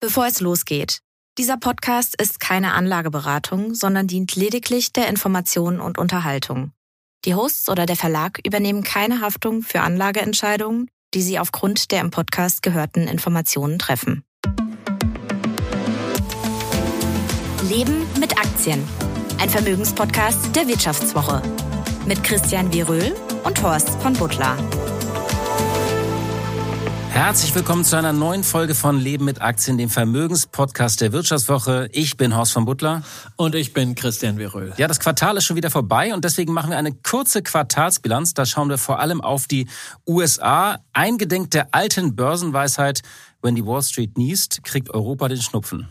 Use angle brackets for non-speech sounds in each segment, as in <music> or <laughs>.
Bevor es losgeht. Dieser Podcast ist keine Anlageberatung, sondern dient lediglich der Information und Unterhaltung. Die Hosts oder der Verlag übernehmen keine Haftung für Anlageentscheidungen, die sie aufgrund der im Podcast gehörten Informationen treffen. Leben mit Aktien. Ein Vermögenspodcast der Wirtschaftswoche. Mit Christian Wieröhl und Horst von Butler. Herzlich willkommen zu einer neuen Folge von Leben mit Aktien, dem Vermögenspodcast der Wirtschaftswoche. Ich bin Horst von Butler. Und ich bin Christian Weröhl. Ja, das Quartal ist schon wieder vorbei und deswegen machen wir eine kurze Quartalsbilanz. Da schauen wir vor allem auf die USA. Eingedenk der alten Börsenweisheit, wenn die Wall Street niest, kriegt Europa den Schnupfen.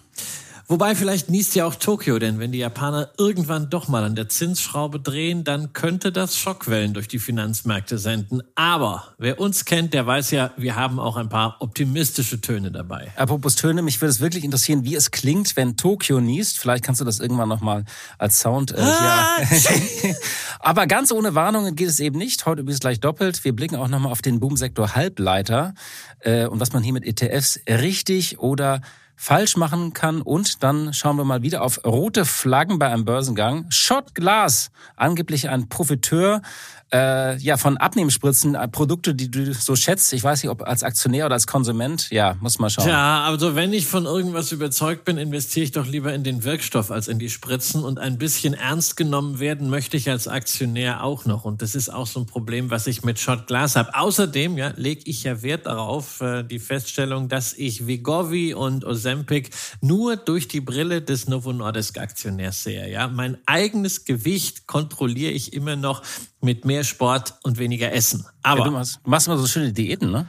Wobei vielleicht niest ja auch Tokio, denn wenn die Japaner irgendwann doch mal an der Zinsschraube drehen, dann könnte das Schockwellen durch die Finanzmärkte senden. Aber wer uns kennt, der weiß ja, wir haben auch ein paar optimistische Töne dabei. Apropos Töne, mich würde es wirklich interessieren, wie es klingt, wenn Tokio niest. Vielleicht kannst du das irgendwann nochmal als Sound. Äh, ah, ja. <laughs> Aber ganz ohne Warnungen geht es eben nicht. Heute übrigens gleich doppelt. Wir blicken auch nochmal auf den Boomsektor Halbleiter äh, und was man hier mit ETFs richtig oder falsch machen kann. Und dann schauen wir mal wieder auf rote Flaggen bei einem Börsengang. Shot Glass, angeblich ein Profiteur äh, ja, von Abnehmspritzen, äh, Produkte, die du so schätzt. Ich weiß nicht, ob als Aktionär oder als Konsument. Ja, muss man schauen. Ja, also wenn ich von irgendwas überzeugt bin, investiere ich doch lieber in den Wirkstoff als in die Spritzen. Und ein bisschen ernst genommen werden möchte ich als Aktionär auch noch. Und das ist auch so ein Problem, was ich mit Shot Glass habe. Außerdem ja, lege ich ja Wert darauf, äh, die Feststellung, dass ich Vigovi und Ozempic nur durch die Brille des Novo Nordisk Aktionärs sehe. Ja, mein eigenes Gewicht kontrolliere ich immer noch mit mehr Sport und weniger Essen. Aber ja, du machst, machst immer so schöne Diäten, ne?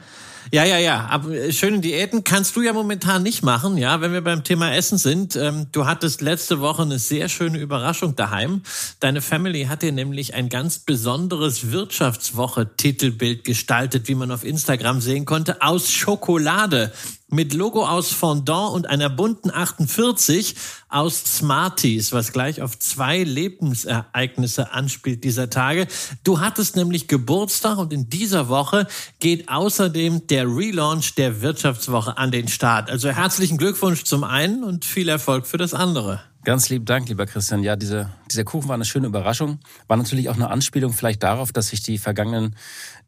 Ja, ja, ja. Aber äh, schöne Diäten kannst du ja momentan nicht machen, ja, wenn wir beim Thema Essen sind. Ähm, du hattest letzte Woche eine sehr schöne Überraschung daheim. Deine Family hat dir nämlich ein ganz besonderes Wirtschaftswoche-Titelbild gestaltet, wie man auf Instagram sehen konnte, aus Schokolade mit Logo aus Fondant und einer bunten 48 aus Smarties, was gleich auf zwei Lebensereignisse anspielt dieser Tage. Du hattest nämlich Geburtstag und in dieser Woche geht außerdem der Relaunch der Wirtschaftswoche an den Start. Also herzlichen Glückwunsch zum einen und viel Erfolg für das andere. Ganz lieben Dank, lieber Christian. Ja, diese, dieser Kuchen war eine schöne Überraschung. War natürlich auch eine Anspielung vielleicht darauf, dass ich die vergangenen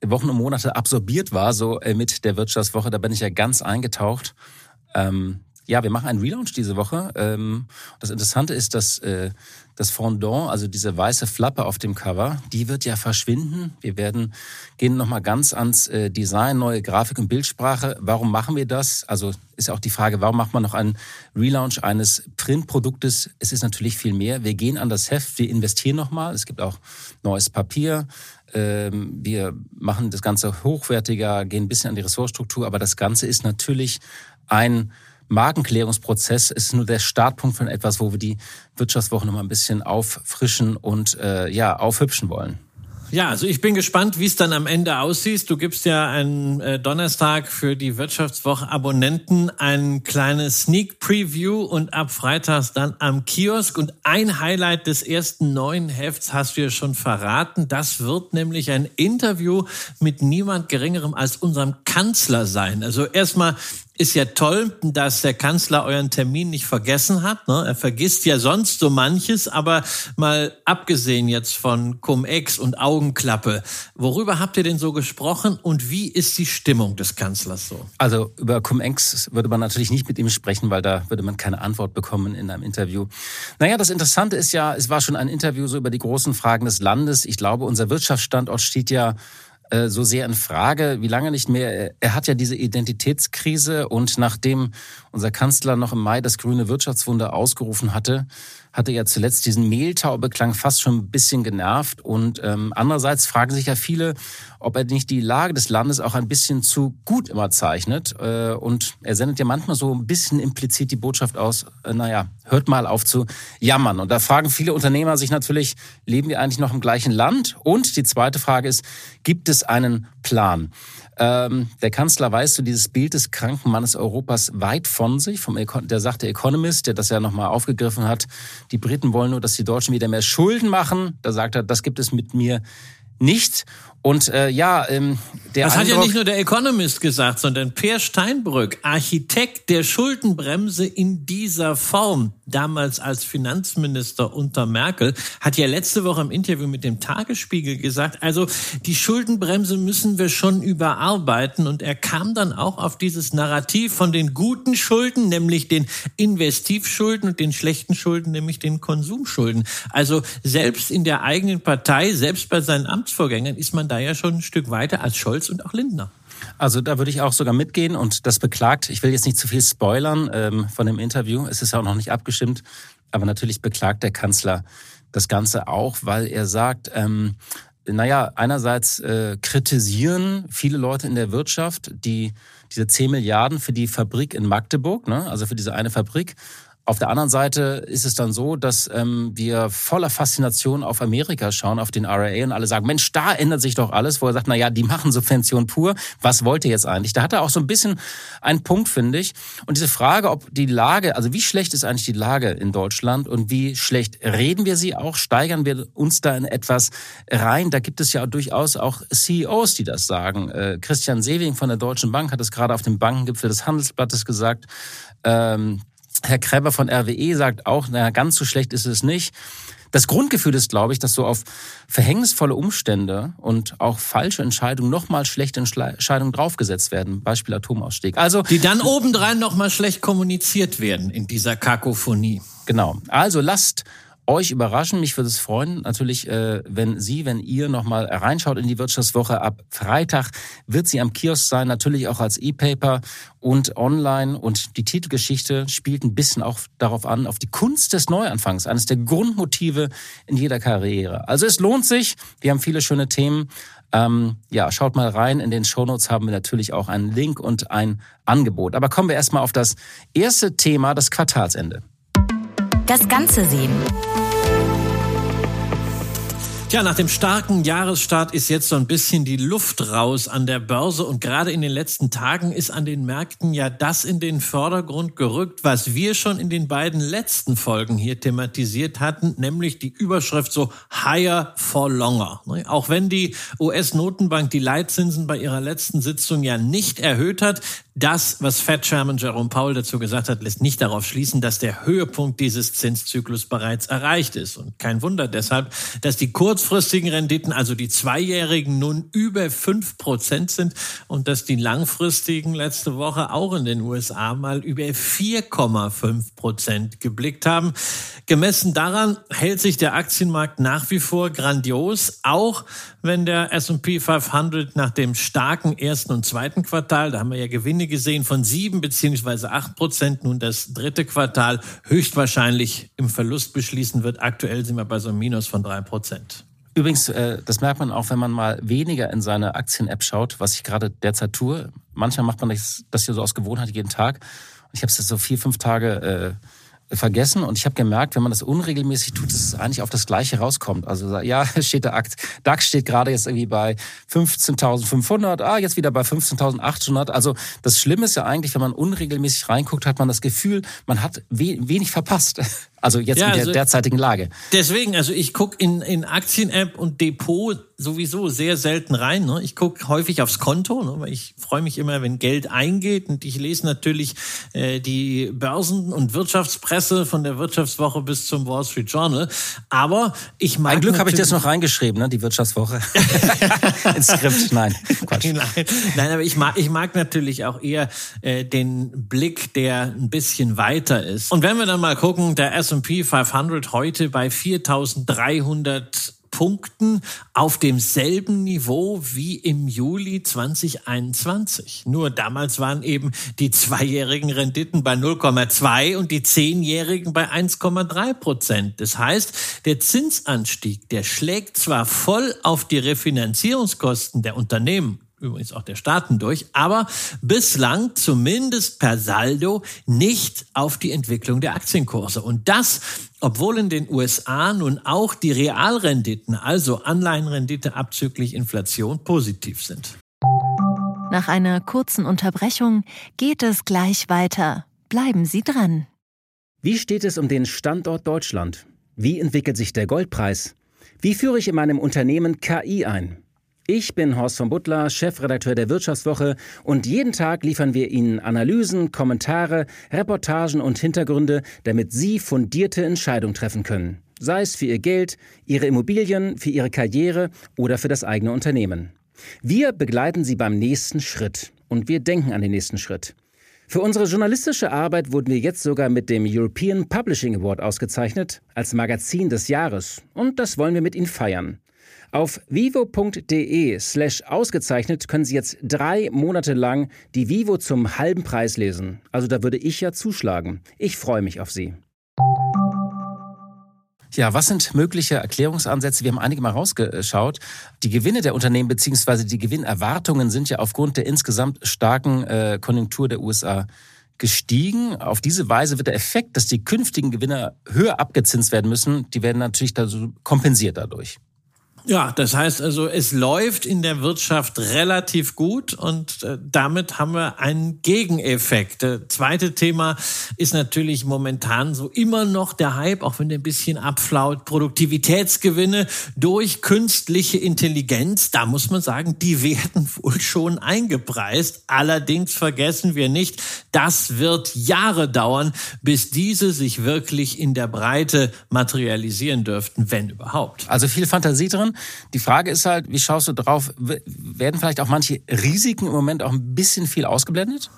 Wochen und Monate absorbiert war, so äh, mit der Wirtschaftswoche. Da bin ich ja ganz eingetaucht. Ähm, ja, wir machen einen Relaunch diese Woche. Ähm, das Interessante ist, dass äh, das Fondant, also diese weiße Flappe auf dem Cover, die wird ja verschwinden. Wir werden gehen nochmal ganz ans äh, Design, neue Grafik und Bildsprache. Warum machen wir das? Also ist auch die Frage, warum macht man noch einen Relaunch eines Printproduktes? Es ist natürlich viel mehr. Wir gehen an das Heft, wir investieren nochmal. Es gibt auch neues Papier. Ähm, wir machen das Ganze hochwertiger, gehen ein bisschen an die Ressourcenstruktur, aber das Ganze ist natürlich ein Markenklärungsprozess ist nur der Startpunkt von etwas, wo wir die Wirtschaftswoche noch mal ein bisschen auffrischen und äh, ja aufhübschen wollen. Ja, also ich bin gespannt, wie es dann am Ende aussieht. Du gibst ja einen äh, Donnerstag für die Wirtschaftswoche Abonnenten ein kleines Sneak Preview und ab Freitags dann am Kiosk. Und ein Highlight des ersten neuen Hefts hast du ja schon verraten. Das wird nämlich ein Interview mit niemand Geringerem als unserem Kanzler sein. Also erstmal ist ja toll, dass der Kanzler euren Termin nicht vergessen hat. Ne? Er vergisst ja sonst so manches, aber mal abgesehen jetzt von Cum-Ex und Augenklappe, worüber habt ihr denn so gesprochen und wie ist die Stimmung des Kanzlers so? Also über Cum-Ex würde man natürlich nicht mit ihm sprechen, weil da würde man keine Antwort bekommen in einem Interview. Naja, das Interessante ist ja, es war schon ein Interview so über die großen Fragen des Landes. Ich glaube, unser Wirtschaftsstandort steht ja äh, so sehr in Frage, wie lange nicht mehr. Er hat ja diese Identitätskrise und nachdem unser Kanzler noch im Mai das grüne Wirtschaftswunder ausgerufen hatte, hatte ja zuletzt diesen Mehltaubeklang fast schon ein bisschen genervt. Und ähm, andererseits fragen sich ja viele, ob er nicht die Lage des Landes auch ein bisschen zu gut immer zeichnet. Äh, und er sendet ja manchmal so ein bisschen implizit die Botschaft aus, äh, naja, hört mal auf zu jammern. Und da fragen viele Unternehmer sich natürlich, leben wir eigentlich noch im gleichen Land? Und die zweite Frage ist, gibt es einen Plan? Ähm, der Kanzler weist so dieses Bild des kranken Mannes Europas weit von sich. Vom der sagte Economist, der das ja nochmal aufgegriffen hat, die Briten wollen nur, dass die Deutschen wieder mehr Schulden machen. Da sagt er, das gibt es mit mir nicht. Und äh, ja, ähm, der Das Eindruck, hat ja nicht nur der Economist gesagt, sondern Per Steinbrück, Architekt der Schuldenbremse in dieser Form, damals als Finanzminister unter Merkel, hat ja letzte Woche im Interview mit dem Tagesspiegel gesagt, also die Schuldenbremse müssen wir schon überarbeiten. Und er kam dann auch auf dieses Narrativ von den guten Schulden, nämlich den Investivschulden und den schlechten Schulden, nämlich den Konsumschulden. Also selbst in der eigenen Partei, selbst bei seinen Amtsvorgängern ist man da ja schon ein Stück weiter als Scholz und auch Lindner. Also da würde ich auch sogar mitgehen und das beklagt, ich will jetzt nicht zu viel spoilern ähm, von dem Interview, es ist ja auch noch nicht abgestimmt, aber natürlich beklagt der Kanzler das Ganze auch, weil er sagt, ähm, naja, einerseits äh, kritisieren viele Leute in der Wirtschaft die diese 10 Milliarden für die Fabrik in Magdeburg, ne, also für diese eine Fabrik. Auf der anderen Seite ist es dann so, dass ähm, wir voller Faszination auf Amerika schauen, auf den RAA und alle sagen, Mensch, da ändert sich doch alles, wo er sagt, na ja, die machen Subvention pur. Was wollt ihr jetzt eigentlich? Da hat er auch so ein bisschen einen Punkt, finde ich. Und diese Frage, ob die Lage, also wie schlecht ist eigentlich die Lage in Deutschland und wie schlecht reden wir sie auch, steigern wir uns da in etwas rein? Da gibt es ja durchaus auch CEOs, die das sagen. Äh, Christian Sewing von der Deutschen Bank hat es gerade auf dem Bankengipfel des Handelsblattes gesagt. Ähm, Herr Kreber von RWE sagt auch, naja, ganz so schlecht ist es nicht. Das Grundgefühl ist, glaube ich, dass so auf verhängnisvolle Umstände und auch falsche Entscheidungen nochmal schlechte Entscheidungen draufgesetzt werden. Beispiel Atomausstieg. Also die dann obendrein nochmal schlecht kommuniziert werden in dieser Kakophonie. Genau. Also lasst euch überraschen. Mich würde es freuen, natürlich, äh, wenn Sie, wenn ihr nochmal reinschaut in die Wirtschaftswoche. Ab Freitag wird sie am Kiosk sein, natürlich auch als E-Paper und online. Und die Titelgeschichte spielt ein bisschen auch darauf an, auf die Kunst des Neuanfangs, eines der Grundmotive in jeder Karriere. Also es lohnt sich. Wir haben viele schöne Themen. Ähm, ja, schaut mal rein. In den Shownotes haben wir natürlich auch einen Link und ein Angebot. Aber kommen wir erstmal auf das erste Thema, das Quartalsende. Das Ganze sehen. Tja, nach dem starken Jahresstart ist jetzt so ein bisschen die Luft raus an der Börse und gerade in den letzten Tagen ist an den Märkten ja das in den Vordergrund gerückt, was wir schon in den beiden letzten Folgen hier thematisiert hatten, nämlich die Überschrift so Higher for Longer. Ne, auch wenn die US-Notenbank die Leitzinsen bei ihrer letzten Sitzung ja nicht erhöht hat, das, was Fed-Chairman Jerome Powell dazu gesagt hat, lässt nicht darauf schließen, dass der Höhepunkt dieses Zinszyklus bereits erreicht ist. Und kein Wunder deshalb, dass die kurzfristigen Renditen, also die zweijährigen, nun über fünf Prozent sind und dass die langfristigen letzte Woche auch in den USA mal über 4,5 Prozent geblickt haben. Gemessen daran hält sich der Aktienmarkt nach wie vor grandios, auch wenn der S&P 500 nach dem starken ersten und zweiten Quartal, da haben wir ja Gewinne gesehen von sieben beziehungsweise acht Prozent. Nun das dritte Quartal höchstwahrscheinlich im Verlust beschließen wird. Aktuell sind wir bei so einem Minus von drei Prozent. Übrigens, äh, das merkt man auch, wenn man mal weniger in seine Aktien-App schaut, was ich gerade derzeit tue. Manchmal macht man das, das hier so aus Gewohnheit jeden Tag. Ich habe es so vier, fünf Tage äh, vergessen und ich habe gemerkt, wenn man das unregelmäßig tut, dass es eigentlich auf das Gleiche rauskommt. Also ja, <laughs> steht der Akt. DAX steht gerade jetzt irgendwie bei 15.500, ah, jetzt wieder bei 15.800. Also das Schlimme ist ja eigentlich, wenn man unregelmäßig reinguckt, hat man das Gefühl, man hat wenig verpasst. <laughs> Also jetzt ja, in der also derzeitigen Lage. Deswegen, also ich gucke in, in Aktien-App und Depot sowieso sehr selten rein. Ne? Ich gucke häufig aufs Konto, ne? weil ich freue mich immer, wenn Geld eingeht. Und ich lese natürlich äh, die Börsen- und Wirtschaftspresse von der Wirtschaftswoche bis zum Wall Street Journal. Aber ich mag. Ein Glück habe ich das noch reingeschrieben, ne? die Wirtschaftswoche. <laughs> Ins Skript, nein. Quatsch. Nein, nein, aber ich mag, ich mag natürlich auch eher äh, den Blick, der ein bisschen weiter ist. Und wenn wir dann mal gucken, der S S&P 500 heute bei 4.300 Punkten auf demselben Niveau wie im Juli 2021. Nur damals waren eben die zweijährigen Renditen bei 0,2 und die zehnjährigen bei 1,3 Prozent. Das heißt, der Zinsanstieg, der schlägt zwar voll auf die Refinanzierungskosten der Unternehmen übrigens auch der Staaten durch, aber bislang zumindest per Saldo nicht auf die Entwicklung der Aktienkurse. Und das, obwohl in den USA nun auch die Realrenditen, also Anleihenrendite abzüglich Inflation, positiv sind. Nach einer kurzen Unterbrechung geht es gleich weiter. Bleiben Sie dran. Wie steht es um den Standort Deutschland? Wie entwickelt sich der Goldpreis? Wie führe ich in meinem Unternehmen KI ein? Ich bin Horst von Butler, Chefredakteur der Wirtschaftswoche und jeden Tag liefern wir Ihnen Analysen, Kommentare, Reportagen und Hintergründe, damit Sie fundierte Entscheidungen treffen können. Sei es für Ihr Geld, Ihre Immobilien, für Ihre Karriere oder für das eigene Unternehmen. Wir begleiten Sie beim nächsten Schritt und wir denken an den nächsten Schritt. Für unsere journalistische Arbeit wurden wir jetzt sogar mit dem European Publishing Award ausgezeichnet als Magazin des Jahres und das wollen wir mit Ihnen feiern. Auf vivo.de slash ausgezeichnet können Sie jetzt drei Monate lang die Vivo zum halben Preis lesen. Also da würde ich ja zuschlagen. Ich freue mich auf Sie. Ja, was sind mögliche Erklärungsansätze? Wir haben einige mal rausgeschaut. Die Gewinne der Unternehmen beziehungsweise die Gewinnerwartungen sind ja aufgrund der insgesamt starken äh, Konjunktur der USA gestiegen. Auf diese Weise wird der Effekt, dass die künftigen Gewinner höher abgezinst werden müssen, die werden natürlich kompensiert dadurch. Ja, das heißt also, es läuft in der Wirtschaft relativ gut und äh, damit haben wir einen Gegeneffekt. Das zweite Thema ist natürlich momentan so immer noch der Hype, auch wenn der ein bisschen abflaut, Produktivitätsgewinne durch künstliche Intelligenz. Da muss man sagen, die werden <laughs> wohl schon eingepreist. Allerdings vergessen wir nicht, das wird Jahre dauern, bis diese sich wirklich in der Breite materialisieren dürften, wenn überhaupt. Also viel Fantasie drin. Die Frage ist halt, wie schaust du drauf? Werden vielleicht auch manche Risiken im Moment auch ein bisschen viel ausgeblendet?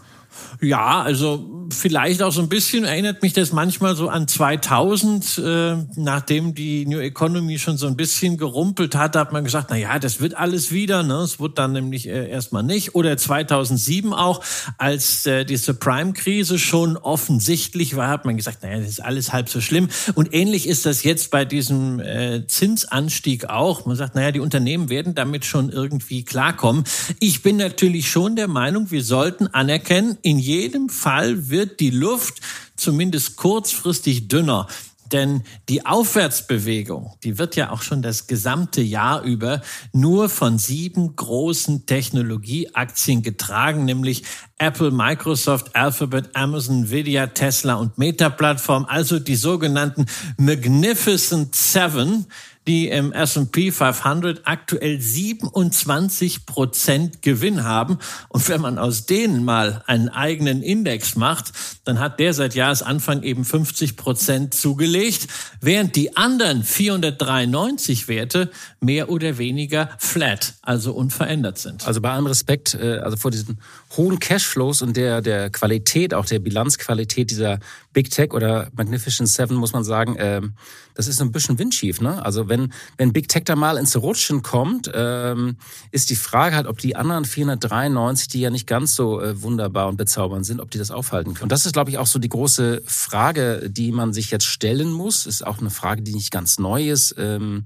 Ja, also vielleicht auch so ein bisschen erinnert mich das manchmal so an 2000, äh, nachdem die New Economy schon so ein bisschen gerumpelt hat, hat man gesagt, na ja, das wird alles wieder, ne? Es wird dann nämlich äh, erstmal nicht. Oder 2007 auch, als äh, die Subprime-Krise schon offensichtlich war, hat man gesagt, na ja, das ist alles halb so schlimm. Und ähnlich ist das jetzt bei diesem äh, Zinsanstieg auch. Man sagt, na ja, die Unternehmen werden damit schon irgendwie klarkommen. Ich bin natürlich schon der Meinung, wir sollten anerkennen, in jedem Fall wird die Luft zumindest kurzfristig dünner. Denn die Aufwärtsbewegung, die wird ja auch schon das gesamte Jahr über nur von sieben großen Technologieaktien getragen, nämlich Apple, Microsoft, Alphabet, Amazon, Nvidia, Tesla und Meta-Plattform, also die sogenannten Magnificent Seven die im S&P 500 aktuell 27 Prozent Gewinn haben. Und wenn man aus denen mal einen eigenen Index macht, dann hat der seit Jahresanfang eben 50 Prozent zugelegt, während die anderen 493 Werte mehr oder weniger flat, also unverändert sind. Also bei allem Respekt, äh, also vor diesen hohen Cashflows und der, der Qualität, auch der Bilanzqualität dieser Big Tech oder Magnificent Seven, muss man sagen, ähm, das ist ein bisschen windschief. Ne? Also wenn, wenn Big Tech da mal ins Rutschen kommt, ähm, ist die Frage halt, ob die anderen 493, die ja nicht ganz so äh, wunderbar und bezaubernd sind, ob die das aufhalten können. Und das ist, glaube ich, auch so die große Frage, die man sich jetzt stellen muss. Ist auch eine Frage, die nicht ganz neu ist. Ähm,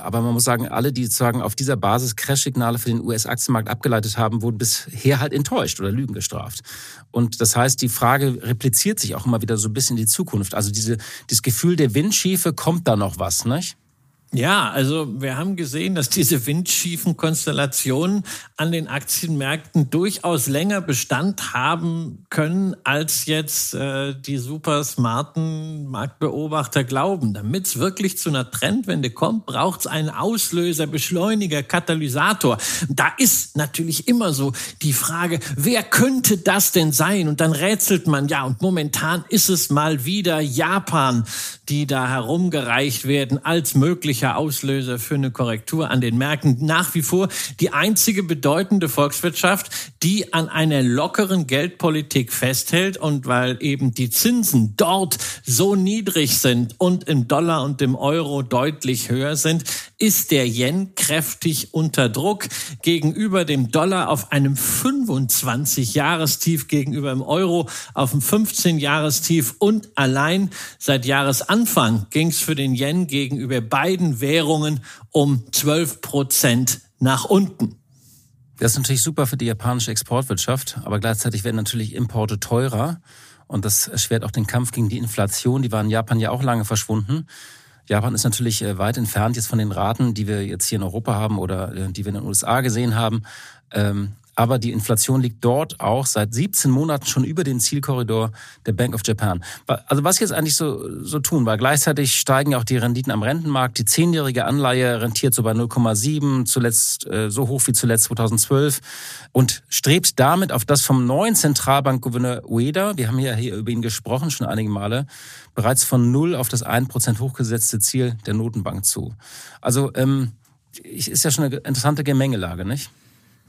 aber man muss sagen, alle, die sozusagen auf dieser Basis Crash-Signale für den US-Aktienmarkt abgeleitet haben, wurden bisher halt enttäuscht oder Lügen gestraft. Und das heißt, die Frage repliziert sich auch immer wieder so ein bisschen in die Zukunft. Also diese, dieses Gefühl der Windschiefe, kommt da noch was, nicht? Ja, also wir haben gesehen, dass diese windschiefen Konstellationen an den Aktienmärkten durchaus länger Bestand haben können, als jetzt äh, die super smarten Marktbeobachter glauben. Damit es wirklich zu einer Trendwende kommt, braucht es einen Auslöser, Beschleuniger, Katalysator. Da ist natürlich immer so die Frage, wer könnte das denn sein? Und dann rätselt man, ja, und momentan ist es mal wieder Japan, die da herumgereicht werden als möglich möglicher Auslöser für eine Korrektur an den Märkten. Nach wie vor die einzige bedeutende Volkswirtschaft, die an einer lockeren Geldpolitik festhält und weil eben die Zinsen dort so niedrig sind und im Dollar und im Euro deutlich höher sind, ist der Yen kräftig unter Druck gegenüber dem Dollar auf einem 25-Jahrestief, gegenüber dem Euro auf einem 15-Jahrestief und allein seit Jahresanfang ging es für den Yen gegenüber beiden beiden Währungen um 12 Prozent nach unten. Das ist natürlich super für die japanische Exportwirtschaft, aber gleichzeitig werden natürlich Importe teurer und das erschwert auch den Kampf gegen die Inflation. Die war in Japan ja auch lange verschwunden. Japan ist natürlich äh, weit entfernt jetzt von den Raten, die wir jetzt hier in Europa haben oder äh, die wir in den USA gesehen haben. Aber die Inflation liegt dort auch seit 17 Monaten schon über den Zielkorridor der Bank of Japan. Also was jetzt eigentlich so, so tun, weil gleichzeitig steigen ja auch die Renditen am Rentenmarkt. Die zehnjährige Anleihe rentiert so bei 0,7, zuletzt äh, so hoch wie zuletzt 2012 und strebt damit auf das vom neuen Zentralbankgouverneur Ueda, wir haben ja hier über ihn gesprochen, schon einige Male, bereits von 0 auf das 1% hochgesetzte Ziel der Notenbank zu. Also ähm, ist ja schon eine interessante Gemengelage, nicht?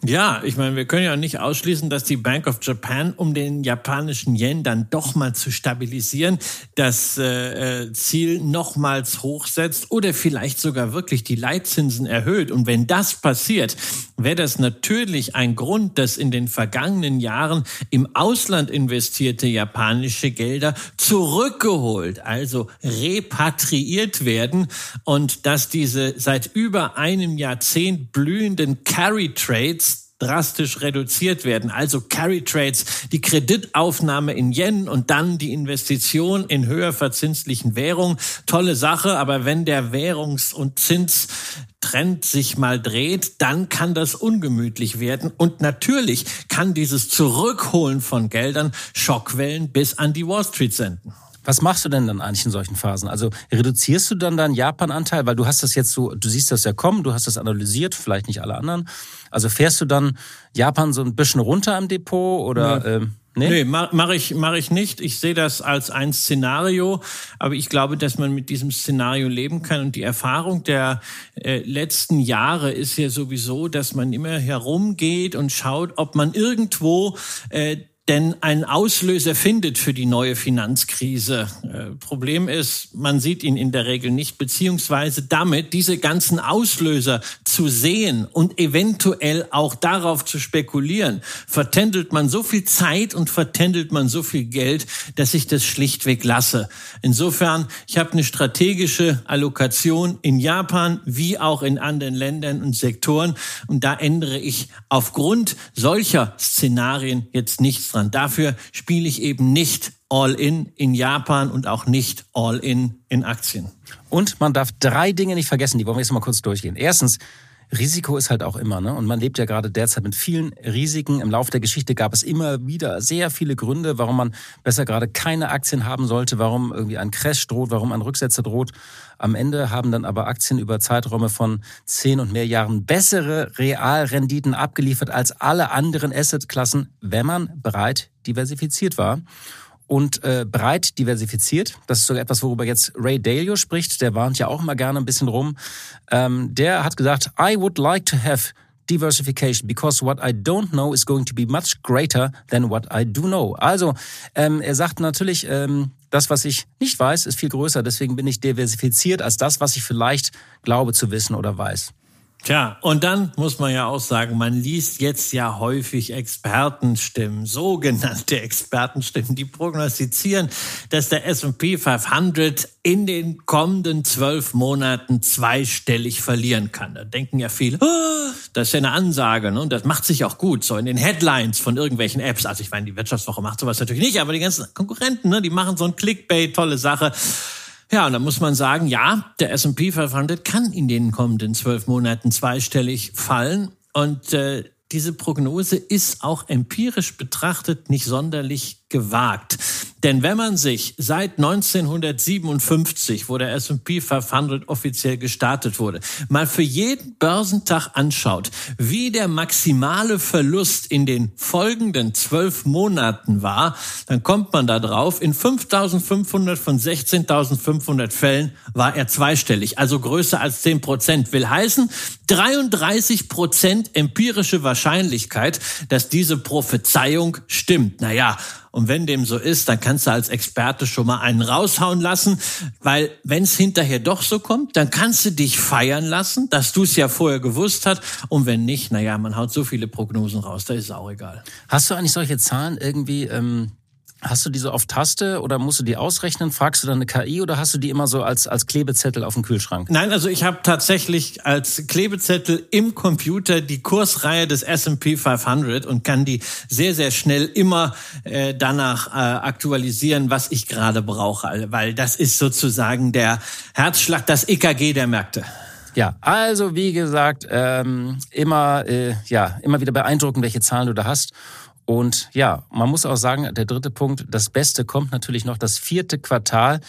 Ja, ich meine, wir können ja nicht ausschließen, dass die Bank of Japan, um den japanischen Yen dann doch mal zu stabilisieren, das äh, äh, Ziel nochmals hochsetzt oder vielleicht sogar wirklich die Leitzinsen erhöht. Und wenn das passiert, wäre das natürlich ein Grund, dass in den vergangenen Jahren im Ausland investierte japanische Gelder zurückgeholt, also repatriiert werden und dass diese seit über einem Jahrzehnt blühenden Carry Trades drastisch reduziert werden. Also Carry Trades, die Kreditaufnahme in Yen und dann die Investition in höher verzinslichen Währungen. Tolle Sache, aber wenn der Währungs- und Zinstrend sich mal dreht, dann kann das ungemütlich werden. Und natürlich kann dieses Zurückholen von Geldern Schockwellen bis an die Wall Street senden. Was machst du denn dann eigentlich in solchen Phasen? Also reduzierst du dann deinen Japan-Anteil, weil du hast das jetzt so, du siehst das ja kommen, du hast das analysiert, vielleicht nicht alle anderen. Also fährst du dann Japan so ein bisschen runter im Depot oder? Nee. Ähm, Nee, nee mache mach ich, mach ich nicht. Ich sehe das als ein Szenario, aber ich glaube, dass man mit diesem Szenario leben kann. Und die Erfahrung der äh, letzten Jahre ist ja sowieso, dass man immer herumgeht und schaut, ob man irgendwo äh, denn ein Auslöser findet für die neue Finanzkrise. Äh, Problem ist, man sieht ihn in der Regel nicht, beziehungsweise damit diese ganzen Auslöser zu sehen und eventuell auch darauf zu spekulieren, vertändelt man so viel Zeit und vertändelt man so viel Geld, dass ich das schlichtweg lasse. Insofern, ich habe eine strategische Allokation in Japan wie auch in anderen Ländern und Sektoren und da ändere ich aufgrund solcher Szenarien jetzt nichts dran dran. Dafür spiele ich eben nicht All-in in Japan und auch nicht All-in in Aktien. Und man darf drei Dinge nicht vergessen, die wollen wir jetzt mal kurz durchgehen. Erstens, Risiko ist halt auch immer, ne? Und man lebt ja gerade derzeit mit vielen Risiken. Im Laufe der Geschichte gab es immer wieder sehr viele Gründe, warum man besser gerade keine Aktien haben sollte, warum irgendwie ein Crash droht, warum ein Rücksetzer droht. Am Ende haben dann aber Aktien über Zeiträume von zehn und mehr Jahren bessere Realrenditen abgeliefert als alle anderen Assetklassen, wenn man bereit diversifiziert war und äh, breit diversifiziert. Das ist sogar etwas, worüber jetzt Ray Dalio spricht. Der warnt ja auch immer gerne ein bisschen rum. Ähm, der hat gesagt, I would like to have diversification because what I don't know is going to be much greater than what I do know. Also ähm, er sagt natürlich, ähm, das, was ich nicht weiß, ist viel größer. Deswegen bin ich diversifiziert als das, was ich vielleicht glaube zu wissen oder weiß. Tja, und dann muss man ja auch sagen, man liest jetzt ja häufig Expertenstimmen, sogenannte <laughs> Expertenstimmen, die prognostizieren, dass der S&P 500 in den kommenden zwölf Monaten zweistellig verlieren kann. Da denken ja viele, oh, das ist ja eine Ansage, ne? und das macht sich auch gut, so in den Headlines von irgendwelchen Apps. Also ich meine, die Wirtschaftswoche macht sowas natürlich nicht, aber die ganzen Konkurrenten, ne, die machen so ein Clickbait, tolle Sache. Ja, und da muss man sagen, ja, der S&P 500 kann in den kommenden zwölf Monaten zweistellig fallen. Und äh, diese Prognose ist auch empirisch betrachtet nicht sonderlich gewagt. Denn wenn man sich seit 1957, wo der S&P 500 offiziell gestartet wurde, mal für jeden Börsentag anschaut, wie der maximale Verlust in den folgenden zwölf Monaten war, dann kommt man da drauf, in 5.500 von 16.500 Fällen war er zweistellig, also größer als 10 Prozent. Will heißen, 33 Prozent empirische Wahrscheinlichkeit, dass diese Prophezeiung stimmt. Naja, und wenn dem so ist, dann kannst du als Experte schon mal einen raushauen lassen, weil wenn es hinterher doch so kommt, dann kannst du dich feiern lassen, dass du es ja vorher gewusst hast. Und wenn nicht, naja, man haut so viele Prognosen raus, da ist es auch egal. Hast du eigentlich solche Zahlen irgendwie ähm, Hast du die so auf Taste oder musst du die ausrechnen? Fragst du dann eine KI oder hast du die immer so als, als Klebezettel auf dem Kühlschrank? Nein, also ich habe tatsächlich als Klebezettel im Computer die Kursreihe des S&P 500 und kann die sehr, sehr schnell immer äh, danach äh, aktualisieren, was ich gerade brauche. Weil das ist sozusagen der Herzschlag, das EKG der Märkte. Ja, also wie gesagt, ähm, immer, äh, ja, immer wieder beeindruckend, welche Zahlen du da hast. Und ja, man muss auch sagen, der dritte Punkt, das Beste kommt natürlich noch das vierte Quartal.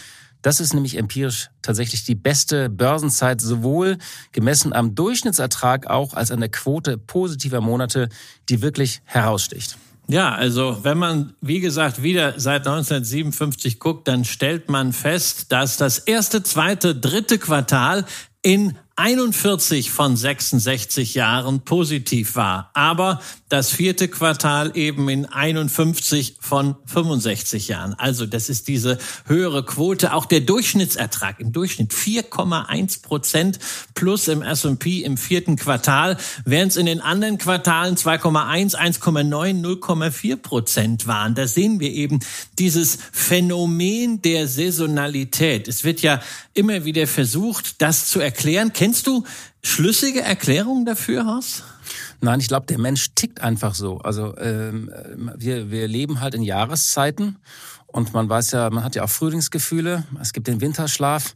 Das ist nämlich empirisch tatsächlich die beste Börsenzeit, sowohl gemessen am Durchschnittsertrag auch als an der Quote positiver Monate, die wirklich heraussticht. Ja, also wenn man, wie gesagt, wieder seit 1957 guckt, dann stellt man fest, dass das erste, zweite, dritte Quartal in 41 von 66 Jahren positiv war, aber das vierte Quartal eben in 51 von 65 Jahren. Also das ist diese höhere Quote. Auch der Durchschnittsertrag im Durchschnitt 4,1 Prozent plus im S&P im vierten Quartal, während es in den anderen Quartalen 2,1, 1,9, 0,4 Prozent waren. Da sehen wir eben dieses Phänomen der Saisonalität. Es wird ja immer wieder versucht, das zu erklären. Kennst du schlüssige Erklärungen dafür, Horst? Nein, ich glaube, der Mensch tickt einfach so. Also ähm, wir, wir leben halt in Jahreszeiten und man weiß ja, man hat ja auch Frühlingsgefühle, es gibt den Winterschlaf.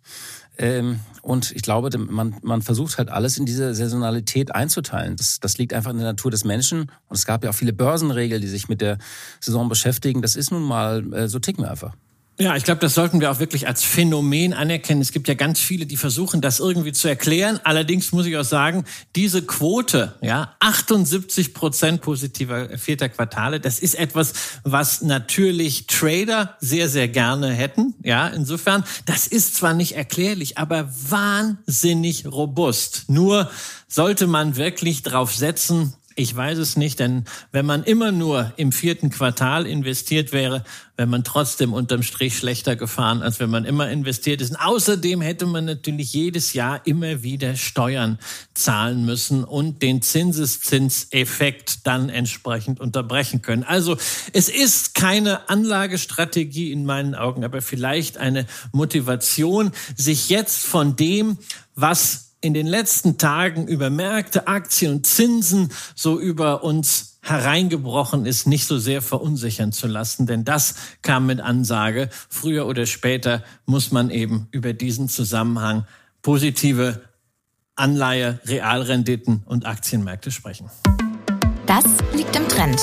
Ähm, und ich glaube, man, man versucht halt alles in diese Saisonalität einzuteilen. Das, das liegt einfach in der Natur des Menschen. Und es gab ja auch viele Börsenregeln, die sich mit der Saison beschäftigen. Das ist nun mal, äh, so ticken wir einfach. Ja, ich glaube, das sollten wir auch wirklich als Phänomen anerkennen. Es gibt ja ganz viele, die versuchen, das irgendwie zu erklären. Allerdings muss ich auch sagen, diese Quote, ja, 78 Prozent positiver vierter Quartale, das ist etwas, was natürlich Trader sehr, sehr gerne hätten. Ja, insofern, das ist zwar nicht erklärlich, aber wahnsinnig robust. Nur sollte man wirklich drauf setzen, ich weiß es nicht, denn wenn man immer nur im vierten Quartal investiert wäre, wäre man trotzdem unterm Strich schlechter gefahren, als wenn man immer investiert ist. Und außerdem hätte man natürlich jedes Jahr immer wieder Steuern zahlen müssen und den Zinseszinseffekt dann entsprechend unterbrechen können. Also es ist keine Anlagestrategie in meinen Augen, aber vielleicht eine Motivation, sich jetzt von dem, was in den letzten Tagen über Märkte, Aktien und Zinsen so über uns hereingebrochen ist, nicht so sehr verunsichern zu lassen, denn das kam mit Ansage. Früher oder später muss man eben über diesen Zusammenhang positive Anleihe, Realrenditen und Aktienmärkte sprechen. Das liegt im Trend.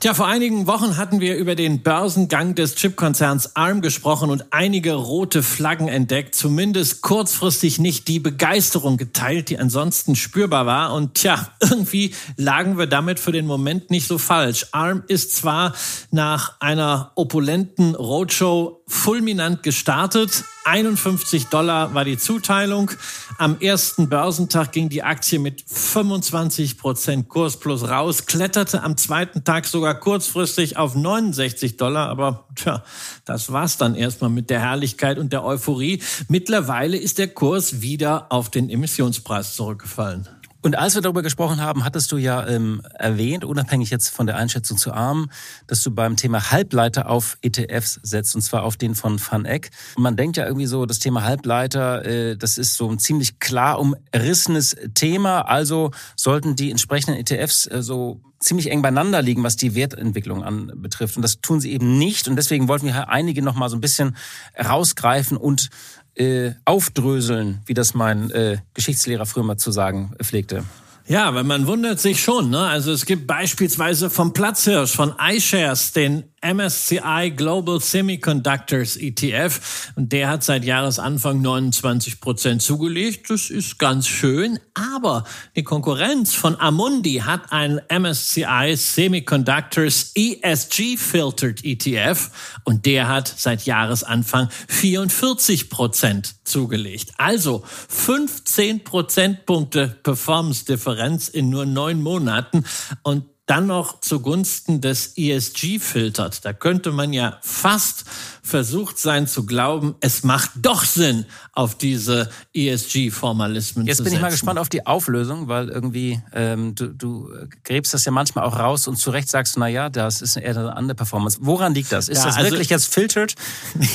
Tja, vor einigen Wochen hatten wir über den Börsengang des Chipkonzerns ARM gesprochen und einige rote Flaggen entdeckt, zumindest kurzfristig nicht die Begeisterung geteilt, die ansonsten spürbar war. Und tja, irgendwie lagen wir damit für den Moment nicht so falsch. ARM ist zwar nach einer opulenten Roadshow fulminant gestartet. 51 Dollar war die Zuteilung. Am ersten Börsentag ging die Aktie mit 25 Prozent Kurs plus raus, kletterte am zweiten Tag sogar kurzfristig auf 69 Dollar. Aber tja, das war's dann erstmal mit der Herrlichkeit und der Euphorie. Mittlerweile ist der Kurs wieder auf den Emissionspreis zurückgefallen. Und als wir darüber gesprochen haben, hattest du ja ähm, erwähnt, unabhängig jetzt von der Einschätzung zu ARM, dass du beim Thema Halbleiter auf ETFs setzt, und zwar auf den von Van Eck. Und man denkt ja irgendwie so, das Thema Halbleiter, äh, das ist so ein ziemlich klar umrissenes Thema. Also sollten die entsprechenden ETFs äh, so ziemlich eng beieinander liegen, was die Wertentwicklung anbetrifft. Und das tun sie eben nicht. Und deswegen wollten wir einige noch mal so ein bisschen rausgreifen und äh, aufdröseln, wie das mein äh, Geschichtslehrer früher mal zu sagen pflegte. Ja, weil man wundert sich schon. Ne? Also es gibt beispielsweise vom Platzhirsch, von iShares, den MSCI Global Semiconductors ETF. Und der hat seit Jahresanfang 29 Prozent zugelegt. Das ist ganz schön. Aber die Konkurrenz von Amundi hat einen MSCI Semiconductors ESG Filtered ETF. Und der hat seit Jahresanfang 44 Prozent zugelegt. Also 15 Prozentpunkte Performance Differenz in nur neun Monaten. Und dann noch zugunsten des ESG filtert. Da könnte man ja fast versucht sein zu glauben, es macht doch Sinn, auf diese ESG-Formalismen zu setzen. Jetzt bin ich mal gespannt auf die Auflösung, weil irgendwie ähm, du, du gräbst das ja manchmal auch raus und zu Recht sagst, na ja, das ist eher eine andere Performance. Woran liegt das? Ist ja, das also, wirklich jetzt filtered?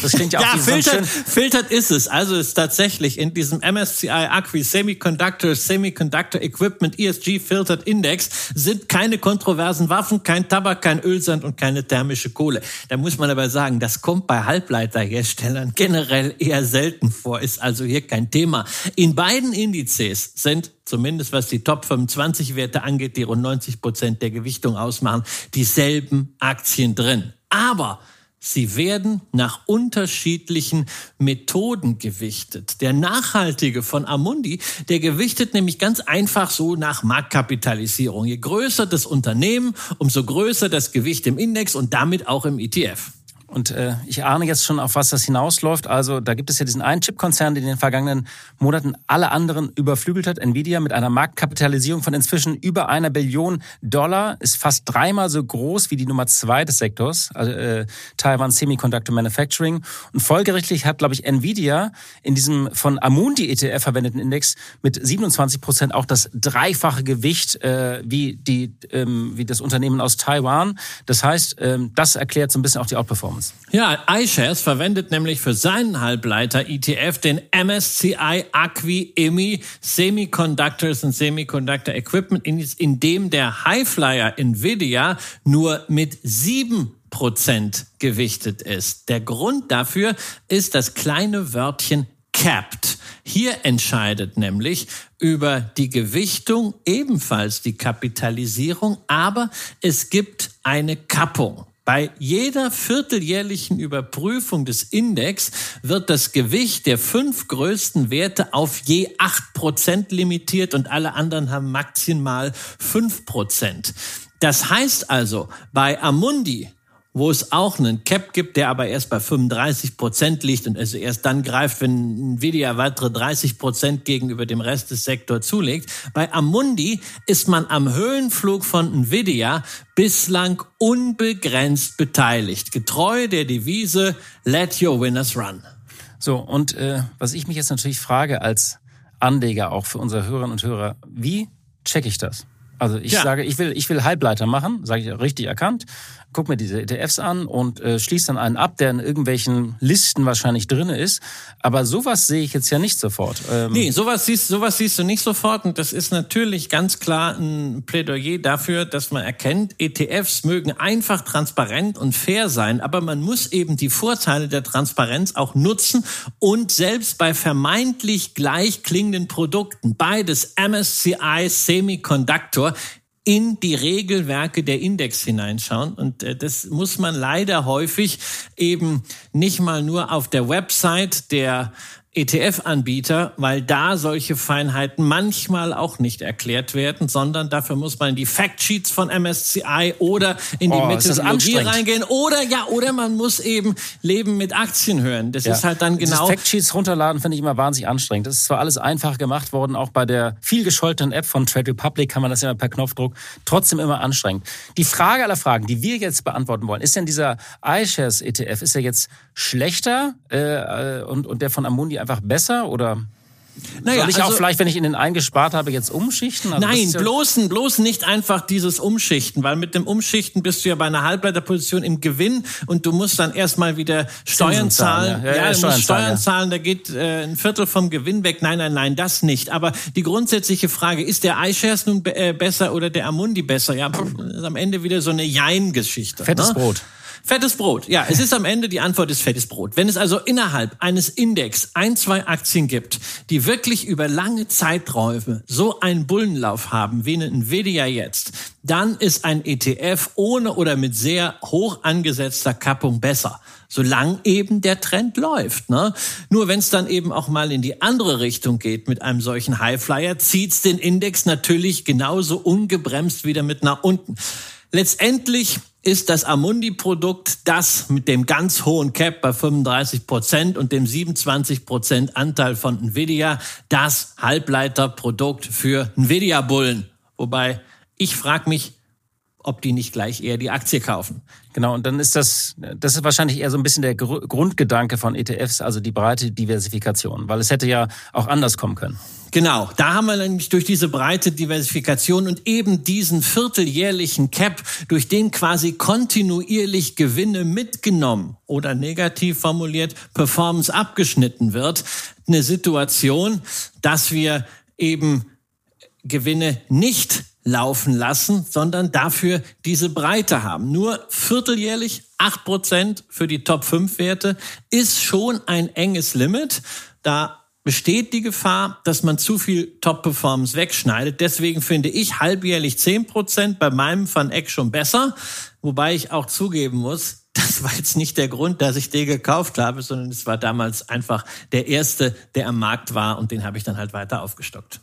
Das klingt ja <laughs> auch ja, wie filtert, so filtert ist es. Also ist tatsächlich in diesem MSCI Acqui Semiconductor Semiconductor Equipment ESG Filtered Index sind keine kontroversen Waffen, kein Tabak, kein Ölsand und keine thermische Kohle. Da muss man aber sagen, das kommt bei Halbleiterherstellern generell eher selten vor, ist also hier kein Thema. In beiden Indizes sind zumindest was die Top 25 Werte angeht, die rund 90 Prozent der Gewichtung ausmachen, dieselben Aktien drin. Aber Sie werden nach unterschiedlichen Methoden gewichtet. Der nachhaltige von Amundi, der gewichtet nämlich ganz einfach so nach Marktkapitalisierung. Je größer das Unternehmen, umso größer das Gewicht im Index und damit auch im ETF. Und äh, ich ahne jetzt schon, auf was das hinausläuft. Also da gibt es ja diesen einen Chipkonzern, der in den vergangenen Monaten alle anderen überflügelt hat. Nvidia mit einer Marktkapitalisierung von inzwischen über einer Billion Dollar ist fast dreimal so groß wie die Nummer zwei des Sektors, also, äh, Taiwan Semiconductor Manufacturing. Und folgerichtlich hat, glaube ich, Nvidia in diesem von Amundi ETF verwendeten Index mit 27 Prozent auch das dreifache Gewicht äh, wie die ähm, wie das Unternehmen aus Taiwan. Das heißt, ähm, das erklärt so ein bisschen auch die Outperformance. Bonds. Ja, iShares verwendet nämlich für seinen Halbleiter ETF den MSCI Acqui EMI Semiconductors and Semiconductor Equipment, in dem der Highflyer Nvidia nur mit sieben Prozent gewichtet ist. Der Grund dafür ist das kleine Wörtchen capped. Hier entscheidet nämlich über die Gewichtung ebenfalls die Kapitalisierung, aber es gibt eine Kappung. Bei jeder vierteljährlichen Überprüfung des Index wird das Gewicht der fünf größten Werte auf je acht Prozent limitiert und alle anderen haben maximal fünf Prozent. Das heißt also, bei Amundi wo es auch einen Cap gibt, der aber erst bei 35 Prozent liegt und also erst dann greift, wenn Nvidia weitere 30 Prozent gegenüber dem Rest des Sektors zulegt. Bei Amundi ist man am Höhenflug von Nvidia bislang unbegrenzt beteiligt, getreu der Devise Let your winners run. So, und äh, was ich mich jetzt natürlich frage als Anleger auch für unsere Hörerinnen und Hörer, wie checke ich das? Also ich ja. sage, ich will, ich will Halbleiter machen, sage ich richtig erkannt guck mir diese ETFs an und äh, schließe dann einen ab, der in irgendwelchen Listen wahrscheinlich drin ist. Aber sowas sehe ich jetzt ja nicht sofort. Ähm nee, sowas siehst, sowas siehst du nicht sofort. Und das ist natürlich ganz klar ein Plädoyer dafür, dass man erkennt, ETFs mögen einfach transparent und fair sein, aber man muss eben die Vorteile der Transparenz auch nutzen und selbst bei vermeintlich gleich klingenden Produkten, beides MSCI Semiconductor, in die Regelwerke der Index hineinschauen. Und äh, das muss man leider häufig eben nicht mal nur auf der Website der ETF-Anbieter, weil da solche Feinheiten manchmal auch nicht erklärt werden, sondern dafür muss man in die Factsheets von MSCI oder in die oh, Methodologie reingehen oder ja, oder man muss eben Leben mit Aktien hören. Das ja. ist halt dann genau. Factsheets runterladen finde ich immer wahnsinnig anstrengend. Das ist zwar alles einfach gemacht worden, auch bei der viel gescholtenen App von Trade Republic kann man das ja per Knopfdruck, trotzdem immer anstrengend. Die Frage aller Fragen, die wir jetzt beantworten wollen, ist denn dieser iShares ETF, ist er jetzt schlechter äh, äh und, und der von Amundi einfach besser oder naja, Soll ich also, auch vielleicht, wenn ich in den eingespart habe, jetzt umschichten? Also nein, ja bloß, bloß nicht einfach dieses Umschichten, weil mit dem Umschichten bist du ja bei einer Halbleiterposition im Gewinn und du musst dann erstmal wieder Steuern zahlen. Ja, ja, ja, ja du musst Steuern zahlen, da geht äh, ein Viertel vom Gewinn weg. Nein, nein, nein, das nicht. Aber die grundsätzliche Frage, ist der iShares nun äh, besser oder der Amundi besser? Ja, ist am Ende wieder so eine Jein-Geschichte. Fettes ne? Brot. Fettes Brot. Ja, es ist am Ende die Antwort ist fettes Brot. Wenn es also innerhalb eines Index ein, zwei Aktien gibt, die wirklich über lange Zeiträume so einen Bullenlauf haben, wie eine Nvidia jetzt, dann ist ein ETF ohne oder mit sehr hoch angesetzter Kappung besser solange eben der Trend läuft. Ne? Nur wenn es dann eben auch mal in die andere Richtung geht mit einem solchen Highflyer, zieht's den Index natürlich genauso ungebremst wieder mit nach unten. Letztendlich ist das Amundi-Produkt das mit dem ganz hohen Cap bei 35 Prozent und dem 27 Prozent Anteil von Nvidia das Halbleiterprodukt für Nvidia-Bullen. Wobei ich frage mich, ob die nicht gleich eher die Aktie kaufen. Genau, und dann ist das, das ist wahrscheinlich eher so ein bisschen der Grundgedanke von ETFs, also die breite Diversifikation, weil es hätte ja auch anders kommen können. Genau, da haben wir nämlich durch diese breite Diversifikation und eben diesen vierteljährlichen Cap, durch den quasi kontinuierlich Gewinne mitgenommen oder negativ formuliert Performance abgeschnitten wird, eine Situation, dass wir eben Gewinne nicht laufen lassen, sondern dafür diese Breite haben. Nur vierteljährlich acht Prozent für die Top 5 Werte ist schon ein enges Limit. Da besteht die Gefahr, dass man zu viel Top-Performance wegschneidet. Deswegen finde ich halbjährlich zehn Prozent bei meinem Van Eck schon besser. Wobei ich auch zugeben muss, <laughs> das war jetzt nicht der Grund, dass ich den gekauft habe, sondern es war damals einfach der erste, der am Markt war und den habe ich dann halt weiter aufgestockt.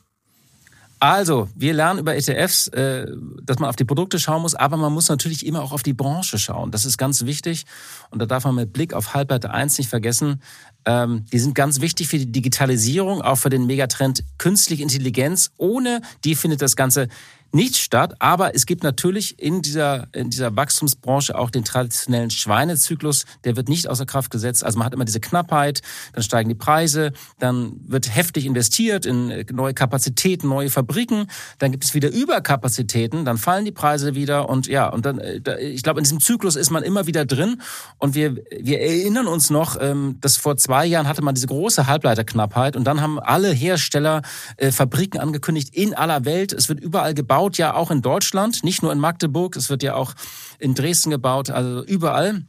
Also, wir lernen über ETFs, äh, dass man auf die Produkte schauen muss, aber man muss natürlich immer auch auf die Branche schauen. Das ist ganz wichtig. Und da darf man mit Blick auf Halbleiter 1 nicht vergessen, ähm, die sind ganz wichtig für die Digitalisierung, auch für den Megatrend künstliche Intelligenz. Ohne die findet das Ganze nicht statt. Aber es gibt natürlich in dieser, in dieser Wachstumsbranche auch den traditionellen Schweinezyklus. Der wird nicht außer Kraft gesetzt. Also man hat immer diese Knappheit, dann steigen die Preise, dann wird heftig investiert in neue Kapazitäten, neue Fabriken. Dann gibt es wieder Überkapazitäten, dann fallen die Preise wieder. Und ja, und dann, äh, ich glaube, in diesem Zyklus ist man immer wieder drin. Und wir, wir erinnern uns noch, ähm, dass vor zwei Jahren hatte man diese große Halbleiterknappheit und dann haben alle Hersteller äh, Fabriken angekündigt in aller Welt. Es wird überall gebaut baut ja auch in Deutschland, nicht nur in Magdeburg, es wird ja auch in Dresden gebaut, also überall.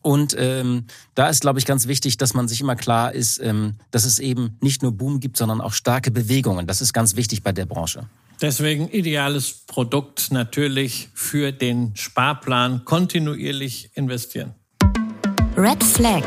Und ähm, da ist, glaube ich, ganz wichtig, dass man sich immer klar ist, ähm, dass es eben nicht nur Boom gibt, sondern auch starke Bewegungen. Das ist ganz wichtig bei der Branche. Deswegen ideales Produkt natürlich für den Sparplan kontinuierlich investieren. Red Flag.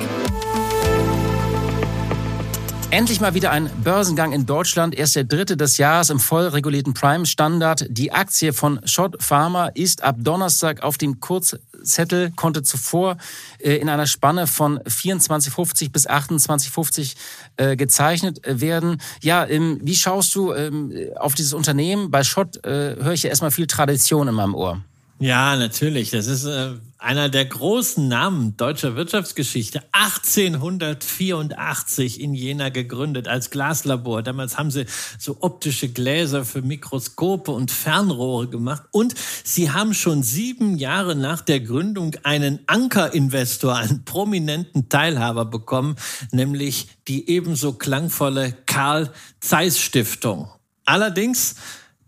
Endlich mal wieder ein Börsengang in Deutschland. Erst der dritte des Jahres im voll regulierten Prime-Standard. Die Aktie von Schott Pharma ist ab Donnerstag auf dem Kurzzettel, konnte zuvor äh, in einer Spanne von 24,50 bis 28,50 äh, gezeichnet werden. Ja, ähm, wie schaust du ähm, auf dieses Unternehmen? Bei Schott äh, höre ich ja erstmal viel Tradition in meinem Ohr. Ja, natürlich. Das ist äh, einer der großen Namen deutscher Wirtschaftsgeschichte. 1884 in Jena gegründet als Glaslabor. Damals haben sie so optische Gläser für Mikroskope und Fernrohre gemacht. Und sie haben schon sieben Jahre nach der Gründung einen Ankerinvestor, einen prominenten Teilhaber bekommen, nämlich die ebenso klangvolle Karl Zeiss Stiftung. Allerdings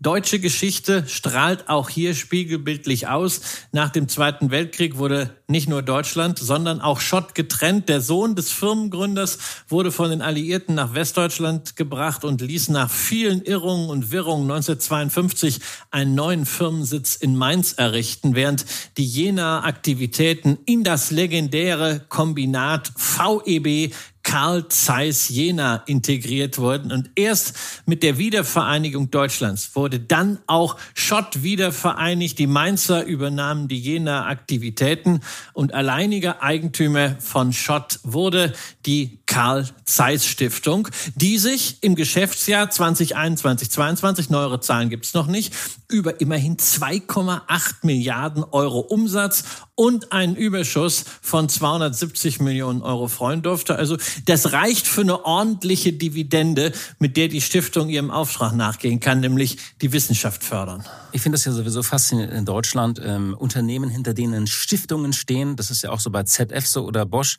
Deutsche Geschichte strahlt auch hier spiegelbildlich aus. Nach dem Zweiten Weltkrieg wurde nicht nur Deutschland, sondern auch Schott getrennt. Der Sohn des Firmengründers wurde von den Alliierten nach Westdeutschland gebracht und ließ nach vielen Irrungen und Wirrungen 1952 einen neuen Firmensitz in Mainz errichten, während die Jena Aktivitäten in das legendäre Kombinat VEB Karl Zeiss Jena integriert wurden. Und erst mit der Wiedervereinigung Deutschlands wurde dann auch Schott wiedervereinigt. Die Mainzer übernahmen die Jena Aktivitäten und alleiniger Eigentümer von Schott wurde die Karl Zeiss Stiftung, die sich im Geschäftsjahr 2021, 2022, neuere Zahlen gibt's noch nicht, über immerhin 2,8 Milliarden Euro Umsatz und einen Überschuss von 270 Millionen Euro freuen durfte. Also das reicht für eine ordentliche Dividende, mit der die Stiftung ihrem Auftrag nachgehen kann, nämlich die Wissenschaft fördern. Ich finde das ja sowieso faszinierend in Deutschland. Ähm, Unternehmen, hinter denen Stiftungen stehen, das ist ja auch so bei ZF so oder Bosch,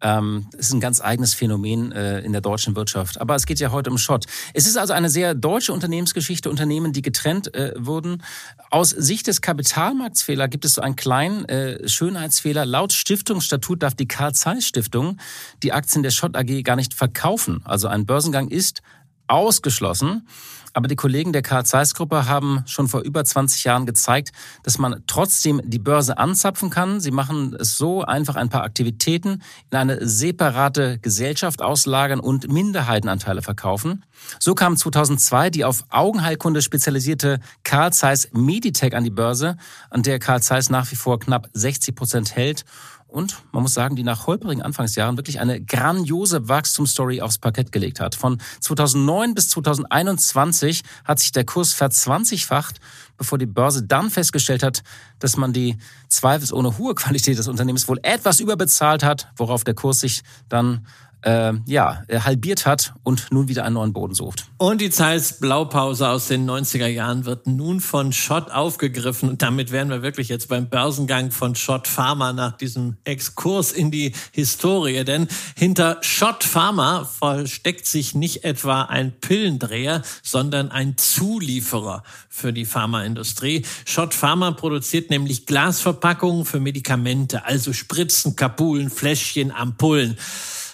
ähm, ist ein ganz eigenes Phänomen äh, in der deutschen Wirtschaft. Aber es geht ja heute um Schott. Es ist also eine sehr deutsche Unternehmensgeschichte, Unternehmen, die getrennt äh, wurden. Aus Sicht des Kapitalmarktsfehler gibt es so einen kleinen äh, Schönheitsfehler. Laut Stiftungsstatut darf die Karl Zeiss Stiftung die Aktien der Schott AG gar nicht verkaufen. Also ein Börsengang ist ausgeschlossen. Aber die Kollegen der Karl Zeiss Gruppe haben schon vor über 20 Jahren gezeigt, dass man trotzdem die Börse anzapfen kann. Sie machen es so, einfach ein paar Aktivitäten in eine separate Gesellschaft auslagern und Minderheitenanteile verkaufen. So kam 2002 die auf Augenheilkunde spezialisierte Karl Zeiss Meditech an die Börse, an der Karl Zeiss nach wie vor knapp 60 Prozent hält und man muss sagen, die nach holprigen Anfangsjahren wirklich eine grandiose Wachstumsstory aufs Parkett gelegt hat. Von 2009 bis 2021 hat sich der Kurs verzwanzigfacht, bevor die Börse dann festgestellt hat, dass man die zweifelsohne hohe Qualität des Unternehmens wohl etwas überbezahlt hat, worauf der Kurs sich dann äh, ja, halbiert hat und nun wieder einen neuen Boden sucht. Und die Zeiss Blaupause aus den 90er Jahren wird nun von Schott aufgegriffen. Und damit wären wir wirklich jetzt beim Börsengang von Schott Pharma nach diesem Exkurs in die Historie. Denn hinter Schott Pharma versteckt sich nicht etwa ein Pillendreher, sondern ein Zulieferer für die Pharmaindustrie. Pharmaindustrie. Schott Pharma produziert nämlich Glasverpackungen für Medikamente, also Spritzen, Kapulen, Fläschchen, Ampullen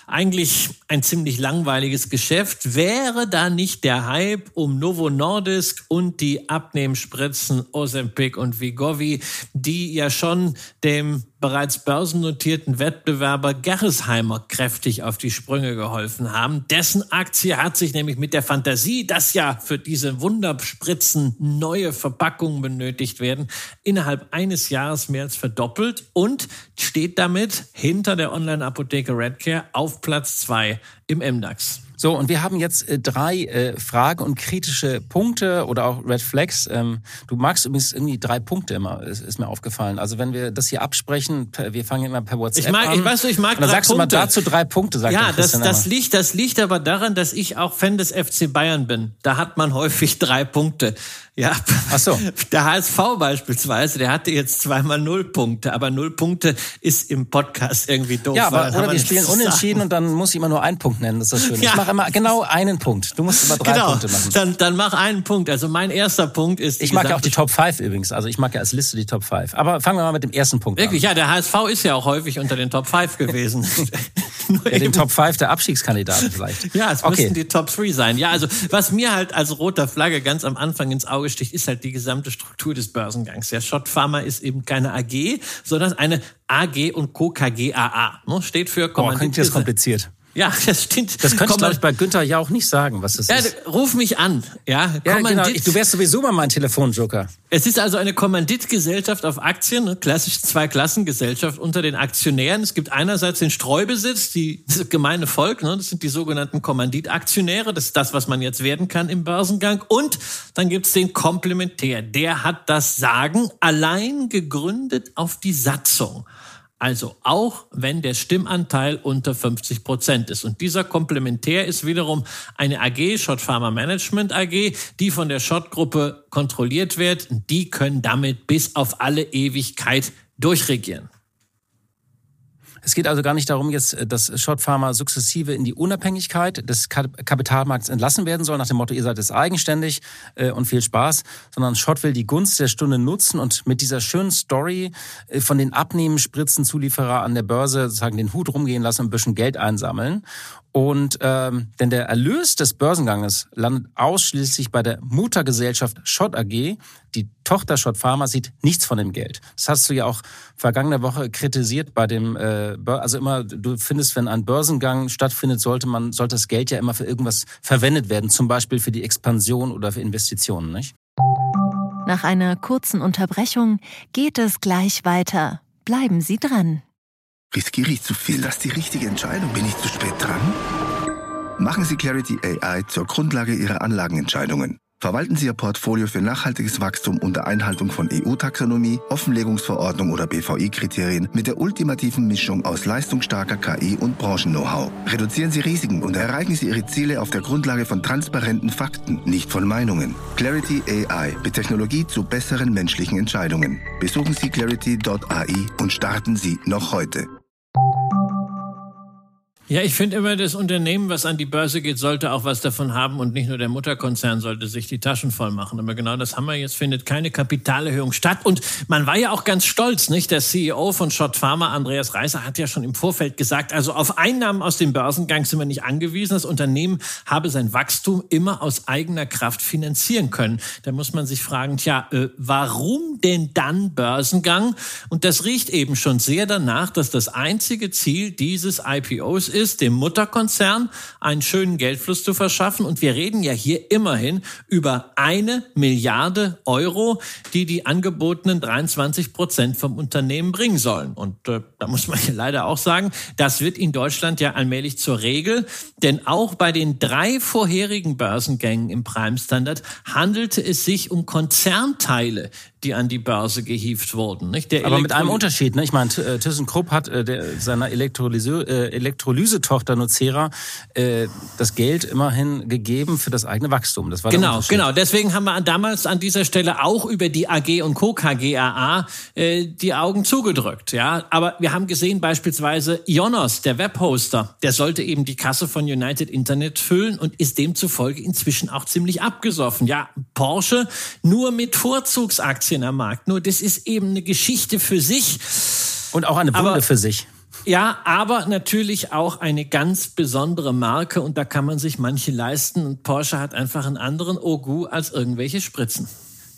eigentlich ein ziemlich langweiliges Geschäft. Wäre da nicht der Hype um Novo Nordisk und die Abnehmspritzen Ozempic und Vigovi, die ja schon dem bereits börsennotierten Wettbewerber Gerresheimer kräftig auf die Sprünge geholfen haben. Dessen Aktie hat sich nämlich mit der Fantasie, dass ja für diese Wunderspritzen neue Verpackungen benötigt werden, innerhalb eines Jahres mehr als verdoppelt und steht damit hinter der Online-Apotheke Redcare auf Platz zwei im MDAX. So, und wir haben jetzt äh, drei äh, Fragen und kritische Punkte oder auch Red Flags. Ähm, du magst übrigens irgendwie drei Punkte immer, ist, ist, mir aufgefallen. Also wenn wir das hier absprechen, wir fangen immer per WhatsApp ich mag, an. Ich weiß, ich mag und dann sagst Punkte. du mal dazu drei Punkte, sagt Ja, das, das liegt, das liegt aber daran, dass ich auch Fan des FC Bayern bin. Da hat man häufig drei Punkte. Ja, Ach so. <laughs> der HSV beispielsweise, der hatte jetzt zweimal null Punkte, aber null Punkte ist im Podcast irgendwie doof. Ja, aber oder wir spielen unentschieden und dann muss ich immer nur einen Punkt nennen, das ist das Schöne. Ja. Ich mache immer genau einen Punkt. Du musst immer drei genau. Punkte machen. Dann, dann mach einen Punkt. Also mein erster Punkt ist. Ich mag ja auch die Top 5 übrigens. Also ich mag ja als Liste die Top 5. Aber fangen wir mal mit dem ersten Punkt Wirklich, an. ja, der HSV ist ja auch häufig unter den Top 5 gewesen. <laughs> ja, den Top 5 der Abstiegskandidaten vielleicht. Ja, es okay. müssten die Top 3 sein. Ja, also was mir halt als roter Flagge ganz am Anfang ins Auge sticht, ist halt die gesamte Struktur des Börsengangs. Der Schott Pharma ist eben keine AG, sondern eine AG und Co. KGAA. Ne? Steht für Kommandit. Oh, klingt jetzt kompliziert. Ja, <laughs> das stimmt. Das könnte ich, glaube ich, bei Günther ja auch nicht sagen, was das ja, ist. Ruf mich an. Ja, ja genau. Du wärst sowieso mal mein Telefonjoker. Es ist also eine Kommanditgesellschaft auf Aktien, eine klassische Zweiklassengesellschaft unter den Aktionären. Es gibt einerseits den Streubesitz, die, das gemeine Volk, ne, das sind die sogenannten Kommanditaktionäre, das ist das, was man jetzt werden kann im Börsengang. Und dann gibt's den Komplementär, der hat das Sagen allein gegründet auf die Satzung. Also auch wenn der Stimmanteil unter 50 Prozent ist. Und dieser Komplementär ist wiederum eine AG, Schott Pharma Management AG, die von der Schott-Gruppe kontrolliert wird. Die können damit bis auf alle Ewigkeit durchregieren. Es geht also gar nicht darum, jetzt, äh, dass Schott Pharma sukzessive in die Unabhängigkeit des Kapitalmarkts entlassen werden soll, nach dem Motto, ihr seid jetzt eigenständig äh, und viel Spaß, sondern Schott will die Gunst der Stunde nutzen und mit dieser schönen Story äh, von den Abnehmenspritzenzulieferer an der Börse sozusagen den Hut rumgehen lassen und ein bisschen Geld einsammeln. Und ähm, denn der Erlös des Börsenganges landet ausschließlich bei der Muttergesellschaft Schott AG. Die Tochter Schott Pharma sieht nichts von dem Geld. Das hast du ja auch vergangene Woche kritisiert bei dem, äh, also immer, du findest, wenn ein Börsengang stattfindet, sollte man, sollte das Geld ja immer für irgendwas verwendet werden, zum Beispiel für die Expansion oder für Investitionen, nicht? Nach einer kurzen Unterbrechung geht es gleich weiter. Bleiben Sie dran. Riskiere ich zu viel? Das ist die richtige Entscheidung. Bin ich zu spät dran? Machen Sie Clarity AI zur Grundlage Ihrer Anlagenentscheidungen. Verwalten Sie Ihr Portfolio für nachhaltiges Wachstum unter Einhaltung von EU-Taxonomie, Offenlegungsverordnung oder BVI-Kriterien mit der ultimativen Mischung aus leistungsstarker KI und Branchen-Know-how. Reduzieren Sie Risiken und erreichen Sie Ihre Ziele auf der Grundlage von transparenten Fakten, nicht von Meinungen. Clarity AI mit Technologie zu besseren menschlichen Entscheidungen. Besuchen Sie clarity.ai und starten Sie noch heute. Ja, ich finde immer, das Unternehmen, was an die Börse geht, sollte auch was davon haben und nicht nur der Mutterkonzern sollte sich die Taschen voll machen. Aber genau das haben wir jetzt, findet keine Kapitalerhöhung statt. Und man war ja auch ganz stolz, nicht? Der CEO von Schott Pharma, Andreas Reiser, hat ja schon im Vorfeld gesagt, also auf Einnahmen aus dem Börsengang sind wir nicht angewiesen. Das Unternehmen habe sein Wachstum immer aus eigener Kraft finanzieren können. Da muss man sich fragen, tja, äh, warum denn dann Börsengang? Und das riecht eben schon sehr danach, dass das einzige Ziel dieses IPOs ist, dem Mutterkonzern einen schönen Geldfluss zu verschaffen. Und wir reden ja hier immerhin über eine Milliarde Euro, die die angebotenen 23 Prozent vom Unternehmen bringen sollen. Und äh, da muss man ja leider auch sagen, das wird in Deutschland ja allmählich zur Regel. Denn auch bei den drei vorherigen Börsengängen im Prime Standard handelte es sich um Konzernteile, die an die Börse gehievt wurden. Nicht? Der Aber mit einem Unterschied. Ne? Ich meine, äh, ThyssenKrupp hat äh, der, seiner Elektrolyse, äh, Elektrolyse-Tochter Nucera äh, das Geld immerhin gegeben für das eigene Wachstum. Das war genau, genau. Deswegen haben wir damals an dieser Stelle auch über die AG und Co. KGAA äh, die Augen zugedrückt. Ja, aber wir haben gesehen beispielsweise Ionos, der Webhoster, der sollte eben die Kasse von United Internet füllen und ist demzufolge inzwischen auch ziemlich abgesoffen. Ja, Porsche nur mit Vorzugsaktien Markt. Nur das ist eben eine Geschichte für sich. Und auch eine Wunde für sich. Ja, aber natürlich auch eine ganz besondere Marke und da kann man sich manche leisten und Porsche hat einfach einen anderen Ogu als irgendwelche Spritzen.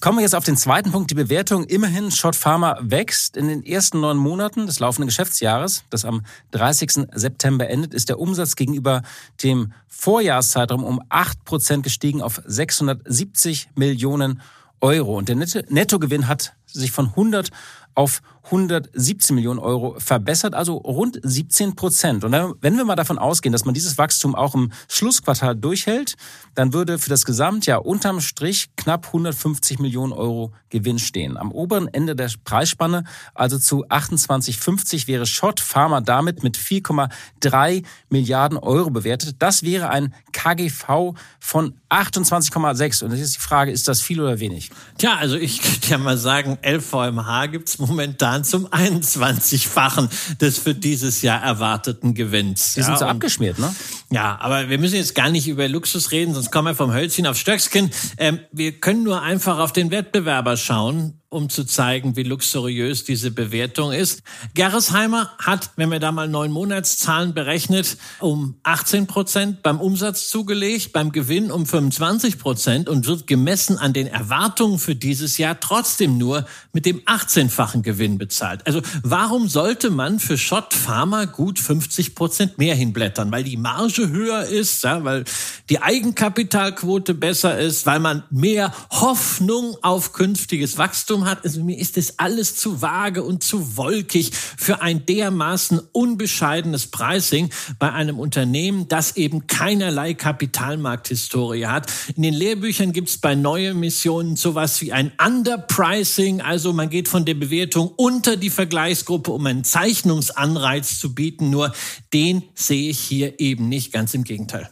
Kommen wir jetzt auf den zweiten Punkt, die Bewertung. Immerhin, Schott Pharma wächst. In den ersten neun Monaten des laufenden Geschäftsjahres, das am 30. September endet, ist der Umsatz gegenüber dem Vorjahreszeitraum um acht Prozent gestiegen auf 670 Millionen Euro. Und der Nettogewinn hat sich von 100 auf 117 Millionen Euro verbessert, also rund 17 Prozent. Und wenn wir mal davon ausgehen, dass man dieses Wachstum auch im Schlussquartal durchhält, dann würde für das Gesamtjahr unterm Strich knapp 150 Millionen Euro Gewinn stehen. Am oberen Ende der Preisspanne, also zu 28,50, wäre Schott Pharma damit mit 4,3 Milliarden Euro bewertet. Das wäre ein KGV von 28,6. Und jetzt ist die Frage, ist das viel oder wenig? Tja, also ich könnte ja mal sagen, LVMH gibt's momentan zum 21-fachen des für dieses Jahr erwarteten Gewinns. Die ja, sind so abgeschmiert, ne? Ja, aber wir müssen jetzt gar nicht über Luxus reden, sonst kommen wir vom Hölzchen auf Stöckskin. Ähm, wir können nur einfach auf den Wettbewerber schauen um zu zeigen, wie luxuriös diese Bewertung ist. Gerresheimer hat, wenn wir da mal neun Monatszahlen berechnet, um 18 Prozent beim Umsatz zugelegt, beim Gewinn um 25 Prozent und wird gemessen an den Erwartungen für dieses Jahr trotzdem nur mit dem 18-fachen Gewinn bezahlt. Also warum sollte man für Schott Pharma gut 50 Prozent mehr hinblättern? Weil die Marge höher ist, ja, weil die Eigenkapitalquote besser ist, weil man mehr Hoffnung auf künftiges Wachstum Wachstum hat. Also mir ist das alles zu vage und zu wolkig für ein dermaßen unbescheidenes Pricing bei einem Unternehmen, das eben keinerlei Kapitalmarkthistorie hat. In den Lehrbüchern gibt es bei neuen Missionen sowas wie ein Underpricing, also man geht von der Bewertung unter die Vergleichsgruppe, um einen Zeichnungsanreiz zu bieten. Nur den sehe ich hier eben nicht, ganz im Gegenteil.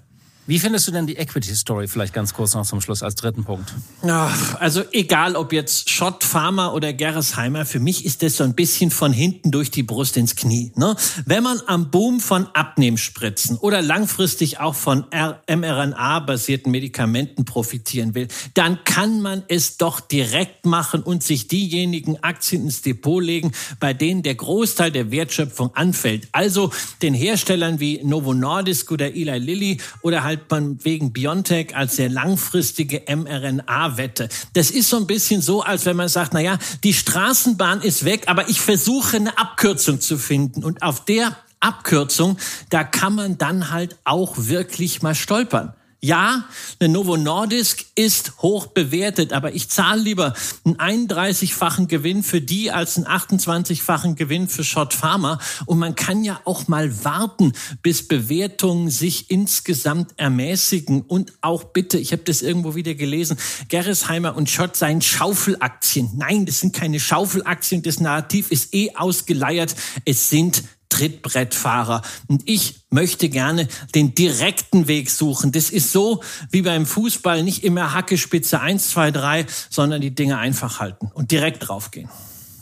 Wie findest du denn die Equity Story vielleicht ganz kurz noch zum Schluss als dritten Punkt? Ach, also egal ob jetzt Schott Pharma oder Gerresheimer, für mich ist das so ein bisschen von hinten durch die Brust ins Knie. Ne? Wenn man am Boom von Abnehmspritzen oder langfristig auch von mRNA-basierten Medikamenten profitieren will, dann kann man es doch direkt machen und sich diejenigen Aktien ins Depot legen, bei denen der Großteil der Wertschöpfung anfällt. Also den Herstellern wie Novo Nordisk oder Eli Lilly oder halt halt man wegen Biontech als sehr langfristige mRNA-Wette. Das ist so ein bisschen so, als wenn man sagt, na ja, die Straßenbahn ist weg, aber ich versuche eine Abkürzung zu finden. Und auf der Abkürzung, da kann man dann halt auch wirklich mal stolpern. Ja, eine Novo Nordisk ist hoch bewertet, aber ich zahle lieber einen 31-fachen Gewinn für die als einen 28-fachen Gewinn für Schott Pharma. Und man kann ja auch mal warten, bis Bewertungen sich insgesamt ermäßigen. Und auch bitte, ich habe das irgendwo wieder gelesen, Gerresheimer und Schott seien Schaufelaktien. Nein, das sind keine Schaufelaktien. Das Narrativ ist eh ausgeleiert. Es sind Trittbrettfahrer. Und ich möchte gerne den direkten Weg suchen. Das ist so wie beim Fußball, nicht immer Hackespitze 1, 2, 3, sondern die Dinge einfach halten und direkt draufgehen.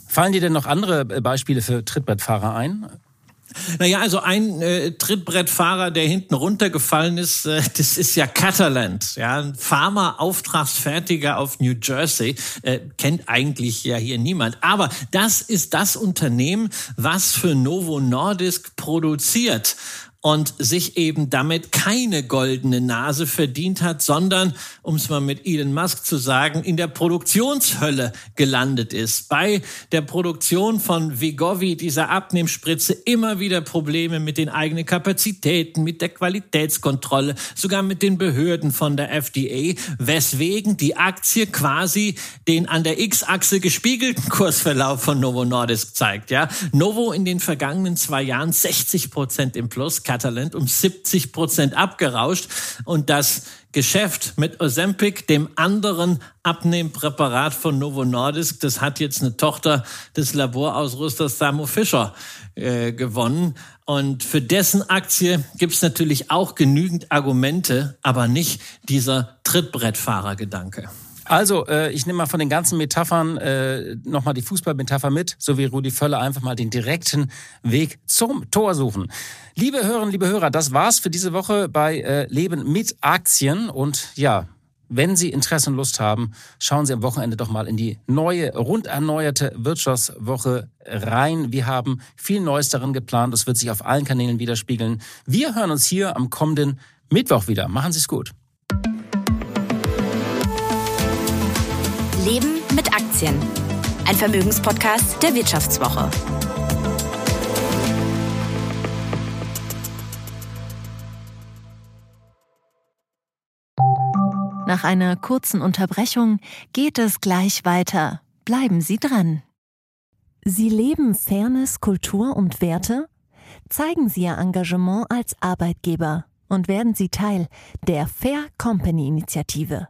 Fallen dir denn noch andere Beispiele für Trittbrettfahrer ein? Naja, also ein äh, Trittbrettfahrer, der hinten runtergefallen ist, äh, <laughs> das ist ja Cataland, ja, ein Pharma-Auftragsfertiger auf New Jersey, äh, kennt eigentlich ja hier niemand. Aber das ist das Unternehmen, was für Novo Nordisk produziert und sich eben damit keine goldene Nase verdient hat, sondern, um es mal mit Elon Musk zu sagen, in der Produktionshölle gelandet ist. Bei der Produktion von Vigovi, dieser Abnehmspritze, immer wieder Probleme mit den eigenen Kapazitäten, mit der Qualitätskontrolle, sogar mit den Behörden von der FDA, weswegen die Aktie quasi den an der X-Achse gespiegelten Kursverlauf von Novo Nordisk zeigt. Ja, Novo in den vergangenen zwei Jahren 60 Prozent im Plus, Catalent um 70 Prozent abgerauscht und das Geschäft mit Ozempic, dem anderen Abnehmpräparat von Novo Nordisk, das hat jetzt eine Tochter des Laborausrüsters Thermo Fisher äh, gewonnen. Und für dessen Aktie gibt es natürlich auch genügend Argumente, aber nicht dieser Trittbrettfahrergedanke. Also, äh, ich nehme mal von den ganzen Metaphern äh, nochmal die Fußballmetapher mit, so wie Rudi Völler einfach mal den direkten Weg zum Tor suchen. Liebe Hörerinnen, liebe Hörer, das war's für diese Woche bei äh, Leben mit Aktien. Und ja, wenn Sie Interesse und Lust haben, schauen Sie am Wochenende doch mal in die neue, rund erneuerte Wirtschaftswoche rein. Wir haben viel Neues darin geplant. Das wird sich auf allen Kanälen widerspiegeln. Wir hören uns hier am kommenden Mittwoch wieder. Machen Sie es gut. Leben mit Aktien. Ein Vermögenspodcast der Wirtschaftswoche. Nach einer kurzen Unterbrechung geht es gleich weiter. Bleiben Sie dran. Sie leben Fairness, Kultur und Werte? Zeigen Sie Ihr Engagement als Arbeitgeber und werden Sie Teil der Fair Company Initiative.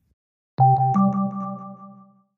Thank you.